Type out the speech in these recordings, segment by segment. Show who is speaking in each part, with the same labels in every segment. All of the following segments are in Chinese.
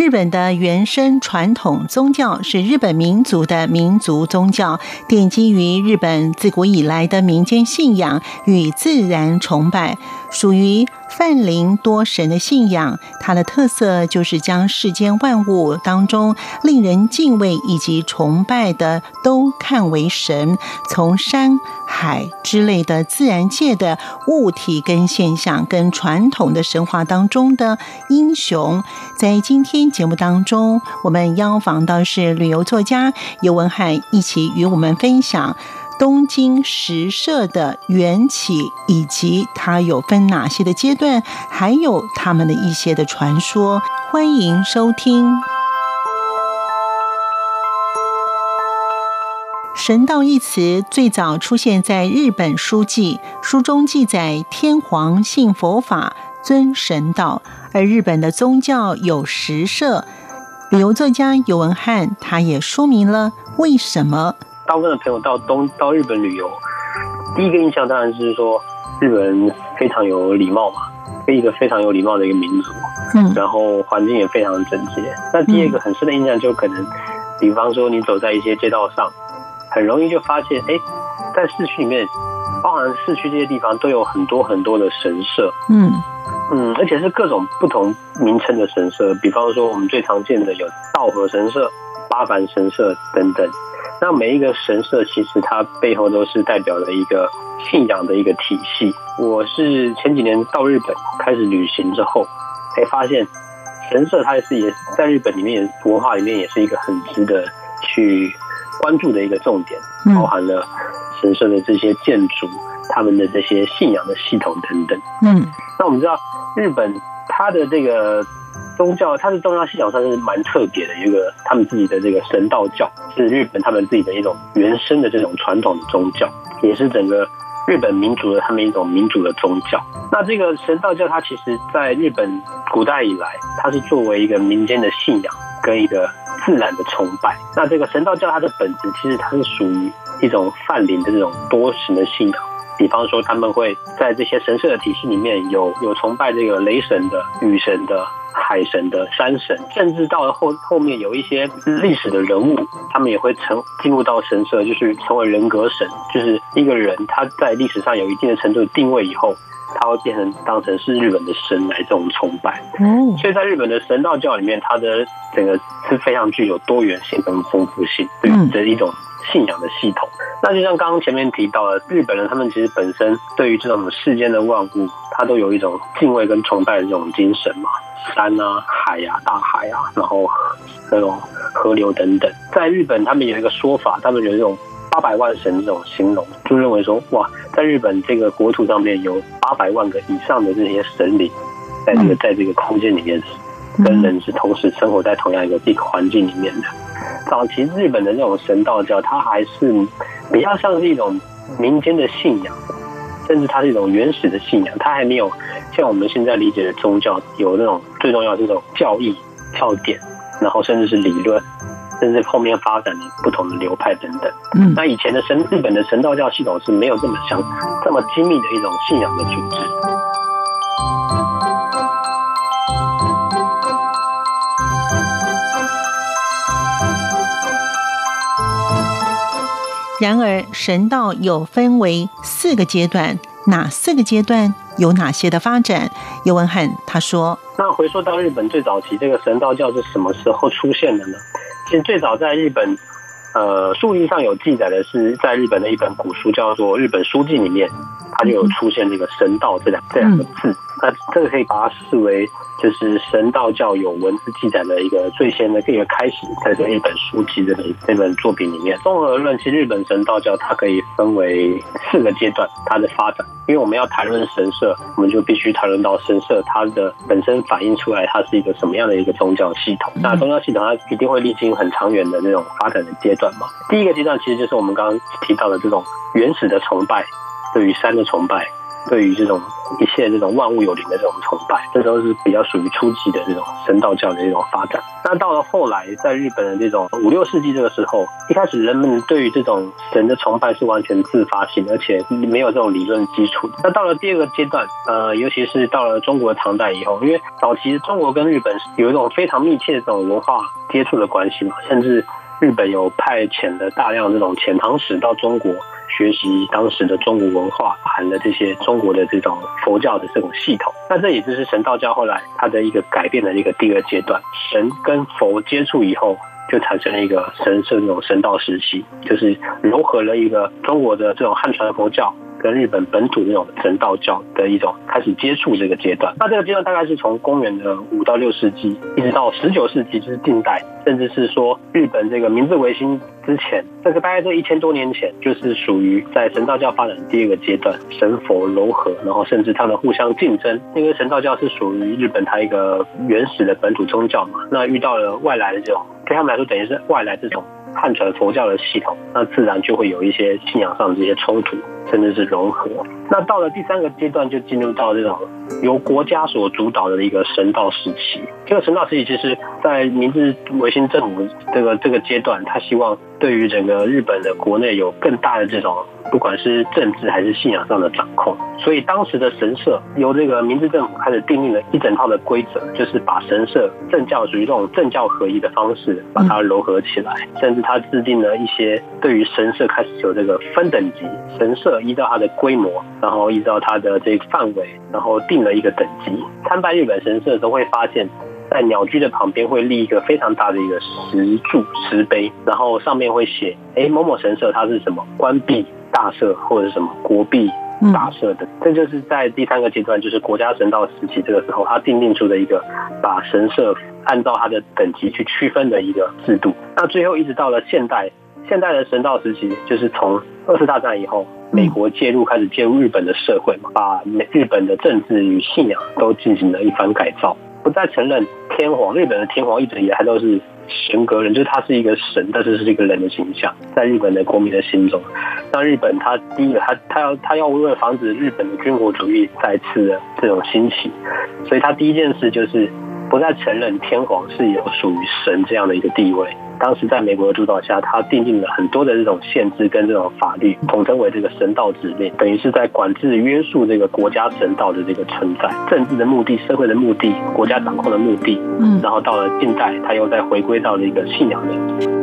Speaker 1: 日本的原生传统宗教是日本民族的民族宗教，奠基于日本自古以来的民间信仰与自然崇拜，属于泛灵多神的信仰。它的特色就是将世间万物当中令人敬畏以及崇拜的都看为神，从山海之类的自然界的物体跟现象，跟传统的神话当中的英雄，在今天。节目当中，我们邀访到是旅游作家游文翰，一起与我们分享东京神社的缘起，以及它有分哪些的阶段，还有他们的一些的传说。欢迎收听。神道一词最早出现在日本书记，书中记载天皇信佛法。尊神道，而日本的宗教有十社。旅游作家尤文汉，他也说明了为什么。
Speaker 2: 大部分的朋友到东到日本旅游，第一个印象当然是说日本人非常有礼貌嘛，是一个非常有礼貌的一个民族。嗯，然后环境也非常整洁。那第二个很深的印象就可能，比方说你走在一些街道上，很容易就发现，哎，在市区里面，包含市区这些地方都有很多很多的神社。嗯。嗯，而且是各种不同名称的神社，比方说我们最常见的有道和神社、八幡神社等等。那每一个神社其实它背后都是代表了一个信仰的一个体系。我是前几年到日本开始旅行之后，才发现神社它也是也在日本里面文化里面也是一个很值得去关注的一个重点，包含了神社的这些建筑、他们的这些信仰的系统等等。嗯，那我们知道。日本它的这个宗教，它的宗教信仰算是蛮特别的一个，他们自己的这个神道教是日本他们自己的一种原生的这种传统的宗教，也是整个日本民族的他们一种民族的宗教。那这个神道教，它其实在日本古代以来，它是作为一个民间的信仰跟一个自然的崇拜。那这个神道教它的本质，其实它是属于一种泛灵的这种多神的信仰。比方说，他们会在这些神社的体系里面有有崇拜这个雷神的、雨神的、海神的、山神，甚至到了后后面有一些历史的人物，他们也会成进入到神社，就是成为人格神，就是一个人他在历史上有一定的程度的定位以后，他会变成当成是日本的神来这种崇拜。嗯，所以在日本的神道教里面，它的整个是非常具有多元性跟丰富性的一种信仰的系统。那就像刚刚前面提到的，日本人他们其实本身对于这种世间的万物，他都有一种敬畏跟崇拜的这种精神嘛，山啊、海、啊、大海啊，然后那种河流等等。在日本，他们有一个说法，他们有这种八百万神这种形容，就认为说，哇，在日本这个国土上面有八百万个以上的这些神灵，在这个在这个空间里面，跟人是同时生活在同样一个地环境里面的。早期日本的那种神道教，它还是比较像是一种民间的信仰，甚至它是一种原始的信仰，它还没有像我们现在理解的宗教有那种最重要的这种教义、教典，然后甚至是理论，甚至后面发展的不同的流派等等。嗯，那以前的神日本的神道教系统是没有这么像这么精密的一种信仰的组织。
Speaker 1: 然而，神道有分为四个阶段，哪四个阶段有哪些的发展？尤文瀚他说：“
Speaker 2: 那回溯到日本最早期，这个神道教是什么时候出现的呢？其实最早在日本，呃，书籍上有记载的是，在日本的一本古书叫做《日本书记》里面，它就有出现这个神道这两这两个字。那这个可以把它视为。”就是神道教有文字记载的一个最先的一个开始，在这一本书籍的这本作品里面。综合而论，其实日本神道教它可以分为四个阶段，它的发展。因为我们要谈论神社，我们就必须谈论到神社它的本身反映出来，它是一个什么样的一个宗教系统。那宗教系统它一定会历经很长远的那种发展的阶段嘛。第一个阶段其实就是我们刚刚提到的这种原始的崇拜，对于山的崇拜。对于这种一切这种万物有灵的这种崇拜，这都是比较属于初级的这种神道教的这种发展。那到了后来，在日本的这种五六世纪这个时候，一开始人们对于这种神的崇拜是完全自发性，而且没有这种理论基础。那到了第二个阶段，呃，尤其是到了中国的唐代以后，因为早期中国跟日本有一种非常密切的这种文化接触的关系嘛，甚至日本有派遣的大量这种遣唐使到中国。学习当时的中国文化，含了这些中国的这种佛教的这种系统，那这也就是神道教后来它的一个改变的一个第二阶段。神跟佛接触以后，就产生了一个神圣这种神道时期，就是融合了一个中国的这种汉传佛教。跟日本本土那种神道教的一种开始接触这个阶段，那这个阶段大概是从公元的五到六世纪，一直到十九世纪，就是近代，甚至是说日本这个明治维新之前，这个大概在一千多年前，就是属于在神道教发展的第二个阶段，神佛融合，然后甚至他们互相竞争。因为神道教是属于日本它一个原始的本土宗教嘛，那遇到了外来的这种，对他们来说等于是外来这种。汉传佛教的系统，那自然就会有一些信仰上的这些冲突，甚至是融合。那到了第三个阶段，就进入到这种由国家所主导的一个神道时期。这个神道时期，其实在明治维新政府这个这个阶段，他希望对于整个日本的国内有更大的这种。不管是政治还是信仰上的掌控，所以当时的神社由这个明治政府开始订定了一整套的规则，就是把神社政教属于这种政教合一的方式把它融合起来，甚至他制定了一些对于神社开始有这个分等级，神社依照它的规模，然后依照它的这个范围，然后定了一个等级。参拜日本神社都会发现，在鸟居的旁边会立一个非常大的一个石柱石碑，然后上面会写，哎，某某神社它是什么关闭。大社或者什么国币大社的，这就是在第三个阶段，就是国家神道时期这个时候，它定定出的一个把神社按照它的等级去区分的一个制度。那最后一直到了现代，现代的神道时期，就是从二次大战以后，美国介入开始介入日本的社会嘛，把美日本的政治与信仰都进行了一番改造，不再承认天皇，日本的天皇一直以来都是。神格人就是他是一个神，但是是一个人的形象，在日本的国民的心中。那日本他第一个，他他要他要为了防止日本的军国主义再次的这种兴起，所以他第一件事就是不再承认天皇是有属于神这样的一个地位。当时在美国的主导下，他订定了很多的这种限制跟这种法律，统称为这个神道指令，等于是在管制约束这个国家神道的这个存在，政治的目的、社会的目的、国家掌控的目的。嗯，然后到了近代，他又再回归到了一个信仰的。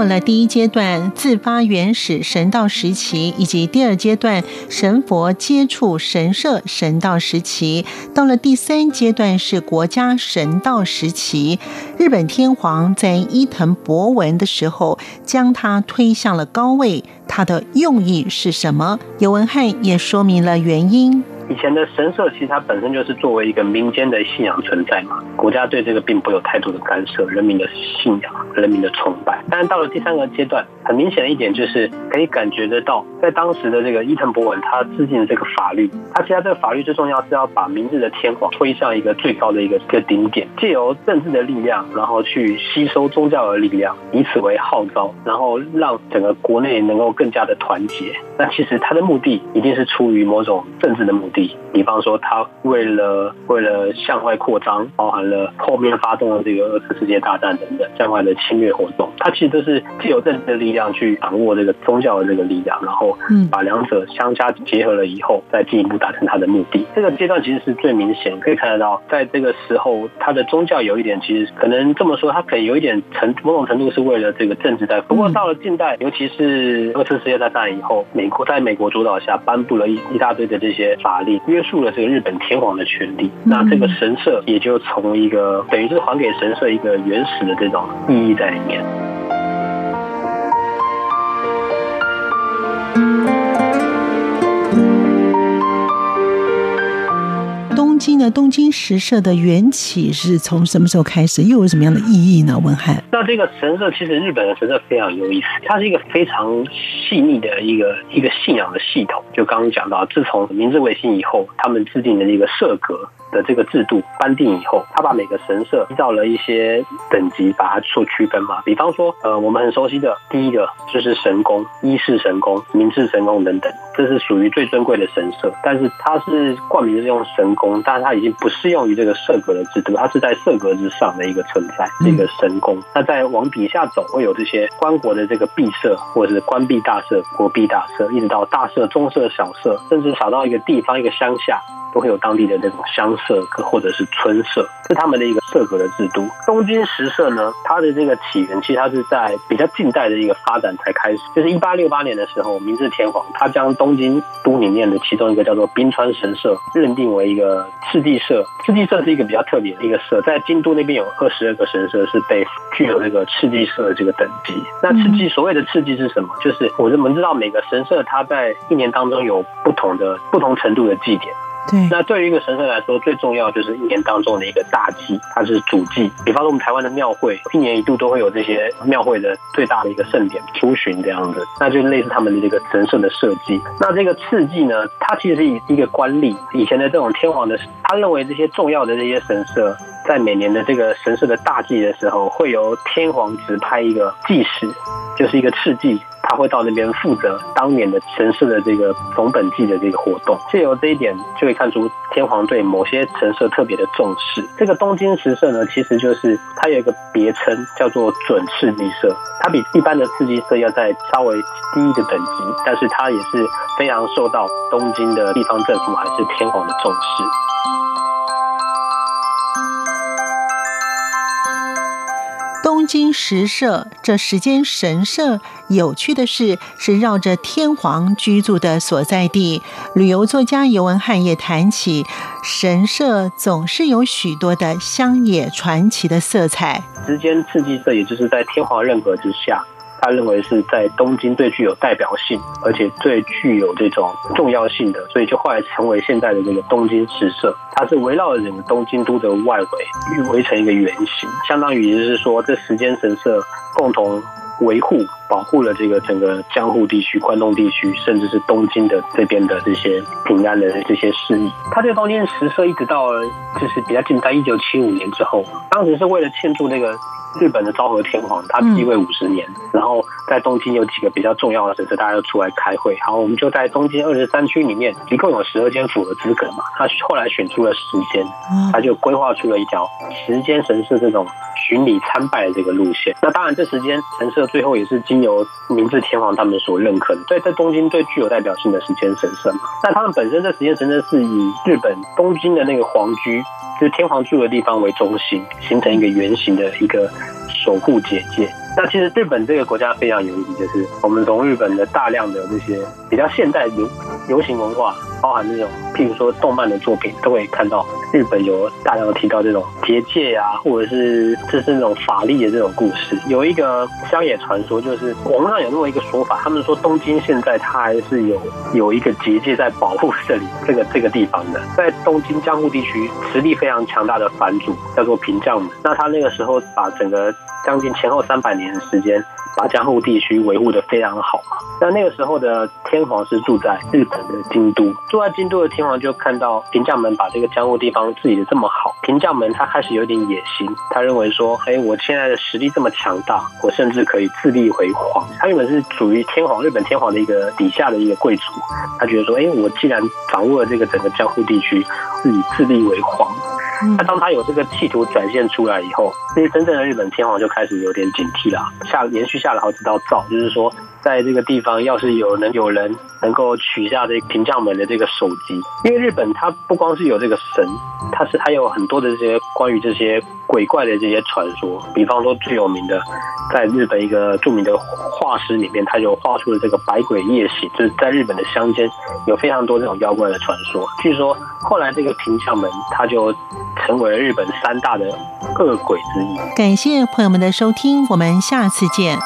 Speaker 1: 过了第一阶段自发原始神道时期，以及第二阶段神佛接触神社神道时期，到了第三阶段是国家神道时期。日本天皇在伊藤博文的时候，将他推向了高位，他的用意是什么？游文瀚也说明了原因。
Speaker 2: 以前的神社其实它本身就是作为一个民间的信仰存在嘛，国家对这个并不有太多的干涉，人民的信仰、人民的崇拜。但是到了第三个阶段，很明显的一点就是可以感觉得到，在当时的这个伊藤博文他制定的这个法律，他其实这个法律最重要是要把明治的天皇推向一个最高的一个一个顶点，借由政治的力量，然后去吸收宗教的力量，以此为号召，然后让整个国内能够更加的团结。那其实他的目的一定是出于某种政治的目的。比方说，他为了为了向外扩张，包含了后面发动的这个二次世界大战等等向外的侵略活动，他其实都是借有政治的力量去掌握这个宗教的这个力量，然后把两者相加结合了以后，再进一步达成他的目的。这个阶段其实是最明显，可以看得到，在这个时候，他的宗教有一点，其实可能这么说，他可以有一点程某种程度是为了这个政治在。不过到了近代，尤其是二次世界大战以后，美国在美国主导下颁布了一一大堆的这些法律。约束了这个日本天皇的权力，那这个神社也就从一个等于是还给神社一个原始的这种意义在里面。
Speaker 1: 京呢？东京食社的缘起是从什么时候开始？又有什么样的意义呢？文翰，
Speaker 2: 那这个神社其实日本的神社非常有意思，它是一个非常细腻的一个一个信仰的系统。就刚刚讲到，自从明治维新以后，他们制定的那个社格。的这个制度颁定以后，他把每个神社依照了一些等级，把它做区分嘛。比方说，呃，我们很熟悉的第一个就是神宫，一世神宫、明治神宫等等，这是属于最尊贵的神社。但是它是冠名是用神宫，但是它已经不适用于这个社格的制度，它是在社格之上的一个存在，这个神宫。那再往底下走，会有这些关国的这个闭社，或者是关闭大社、国闭大社，一直到大社、中社、小社，甚至小到一个地方、一个乡下。都会有当地的那种乡社或者是村社，是他们的一个社格的制度。东京十社呢，它的这个起源其实它是在比较近代的一个发展才开始，就是一八六八年的时候，明治天皇他将东京都里面的其中一个叫做冰川神社认定为一个赤地社。赤地社是一个比较特别的一个社，在京都那边有二十二个神社是被具有那个赤地社的这个等级。那赤地所谓的赤地是什么？就是我们知道每个神社它在一年当中有不同的不同程度的祭典。
Speaker 1: 对，
Speaker 2: 那对于一个神社来说，最重要就是一年当中的一个大祭，它是主祭。比方说，我们台湾的庙会，一年一度都会有这些庙会的最大的一个盛典出巡这样子，那就类似他们的这个神社的设计。那这个次祭呢，它其实是一个官吏，以前的这种天皇的，他认为这些重要的这些神社，在每年的这个神社的大祭的时候，会由天皇指派一个祭司，就是一个次祭。他会到那边负责当年的神社的这个总本祭的这个活动，借由这一点就会看出天皇对某些神社特别的重视。这个东京神社呢，其实就是它有一个别称叫做准次祭社，它比一般的次祭社要在稍微低一个等级，但是它也是非常受到东京的地方政府还是天皇的重视。
Speaker 1: 东京食社这十间神社，有趣的是，是绕着天皇居住的所在地。旅游作家尤文汉也谈起，神社总是有许多的乡野传奇的色彩。
Speaker 2: 时间刺激社，也就是在天皇任何之下。他认为是在东京最具有代表性，而且最具有这种重要性的，所以就后来成为现在的这个东京市社。它是围绕着整个东京都的外围围成一个圆形，相当于就是说，这十间神社共同维护、保护了这个整个江户地区、关东地区，甚至是东京的这边的这些平安的这些事宜。他这个东京时社一直到就是比较近代一九七五年之后，当时是为了庆祝那个。日本的昭和天皇他继位五十年，然后在东京有几个比较重要的神社，大家都出来开会。好，我们就在东京二十三区里面，一共有十二间符合资格嘛。他后来选出了十间，他就规划出了一条十间神社这种巡礼参拜的这个路线。那当然，这时间神社最后也是经由明治天皇他们所认可的，所以在东京最具有代表性的时间神社嘛。那他们本身这时间神社是以日本东京的那个皇居。就是天皇住的地方为中心，形成一个圆形的一个守护结界。那其实日本这个国家非常有意思，就是我们从日本的大量的这些比较现代流流行文化。包含这种，譬如说动漫的作品，都会看到日本有大量的提到这种结界啊，或者是这是那种法力的这种故事。有一个乡野传说，就是网络上有那么一个说法，他们说东京现在它还是有有一个结界在保护这里这个这个地方的。在东京江户地区，实力非常强大的藩主叫做平将门，那他那个时候把整个将近前后三百年的时间。把江户地区维护得非常好嘛。那那个时候的天皇是住在日本的京都，住在京都的天皇就看到平将门把这个江户地方治理得这么好，平将门他开始有点野心，他认为说，哎，我现在的实力这么强大，我甚至可以自立为皇。他原本是属于天皇日本天皇的一个底下的一个贵族，他觉得说，哎，我既然掌握了这个整个江户地区，自己自立为皇。那当他有这个企图展现出来以后，那真正的日本天皇就开始有点警惕了，下连续下了好几道诏，就是说，在这个地方要是有能有人能够取下这平将门的这个首级，因为日本它不光是有这个神，它是还有很多的这些关于这些鬼怪的这些传说，比方说最有名的，在日本一个著名的画师里面，他就画出了这个百鬼夜行，就是在日本的乡间有非常多这种妖怪的传说。据说后来这个平将门，他就。成为日本三大的恶鬼之一。
Speaker 1: 感谢朋友们的收听，我们下次见。